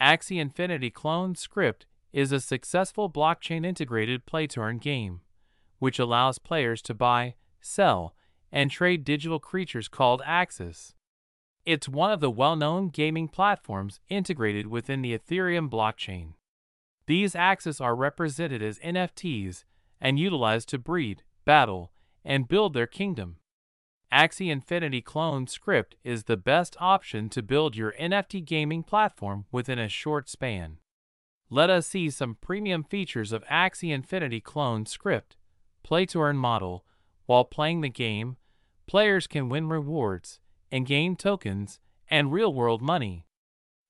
Axie Infinity Clone Script is a successful blockchain integrated play to earn game, which allows players to buy, sell, and trade digital creatures called Axies. It's one of the well known gaming platforms integrated within the Ethereum blockchain. These Axies are represented as NFTs and utilized to breed, battle, and build their kingdom. Axie Infinity Clone Script is the best option to build your NFT gaming platform within a short span. Let us see some premium features of Axie Infinity Clone Script. Play to earn model. While playing the game, players can win rewards, and gain tokens, and real world money.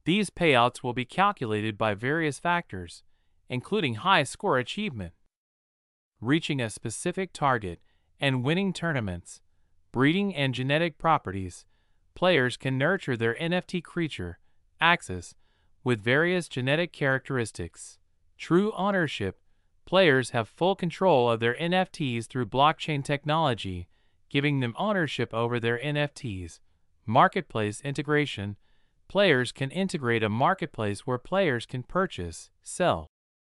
These payouts will be calculated by various factors, including high score achievement, reaching a specific target, and winning tournaments. Breeding and genetic properties. Players can nurture their NFT creature, Axies, with various genetic characteristics. True ownership. Players have full control of their NFTs through blockchain technology, giving them ownership over their NFTs. Marketplace integration. Players can integrate a marketplace where players can purchase, sell,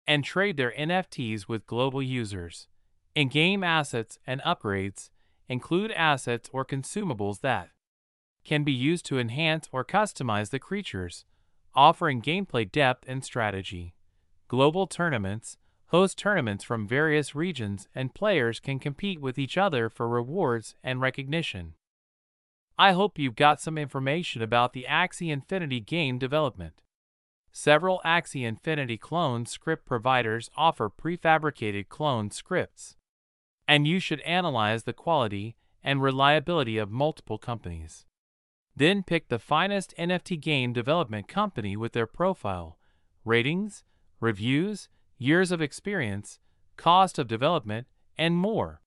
and trade their NFTs with global users. In game assets and upgrades, include assets or consumables that can be used to enhance or customize the creatures, offering gameplay depth and strategy. Global tournaments host tournaments from various regions and players can compete with each other for rewards and recognition. I hope you've got some information about the Axie Infinity game development. Several Axie Infinity clone script providers offer prefabricated clone scripts and you should analyze the quality and reliability of multiple companies. Then pick the finest NFT game development company with their profile, ratings, reviews, years of experience, cost of development, and more.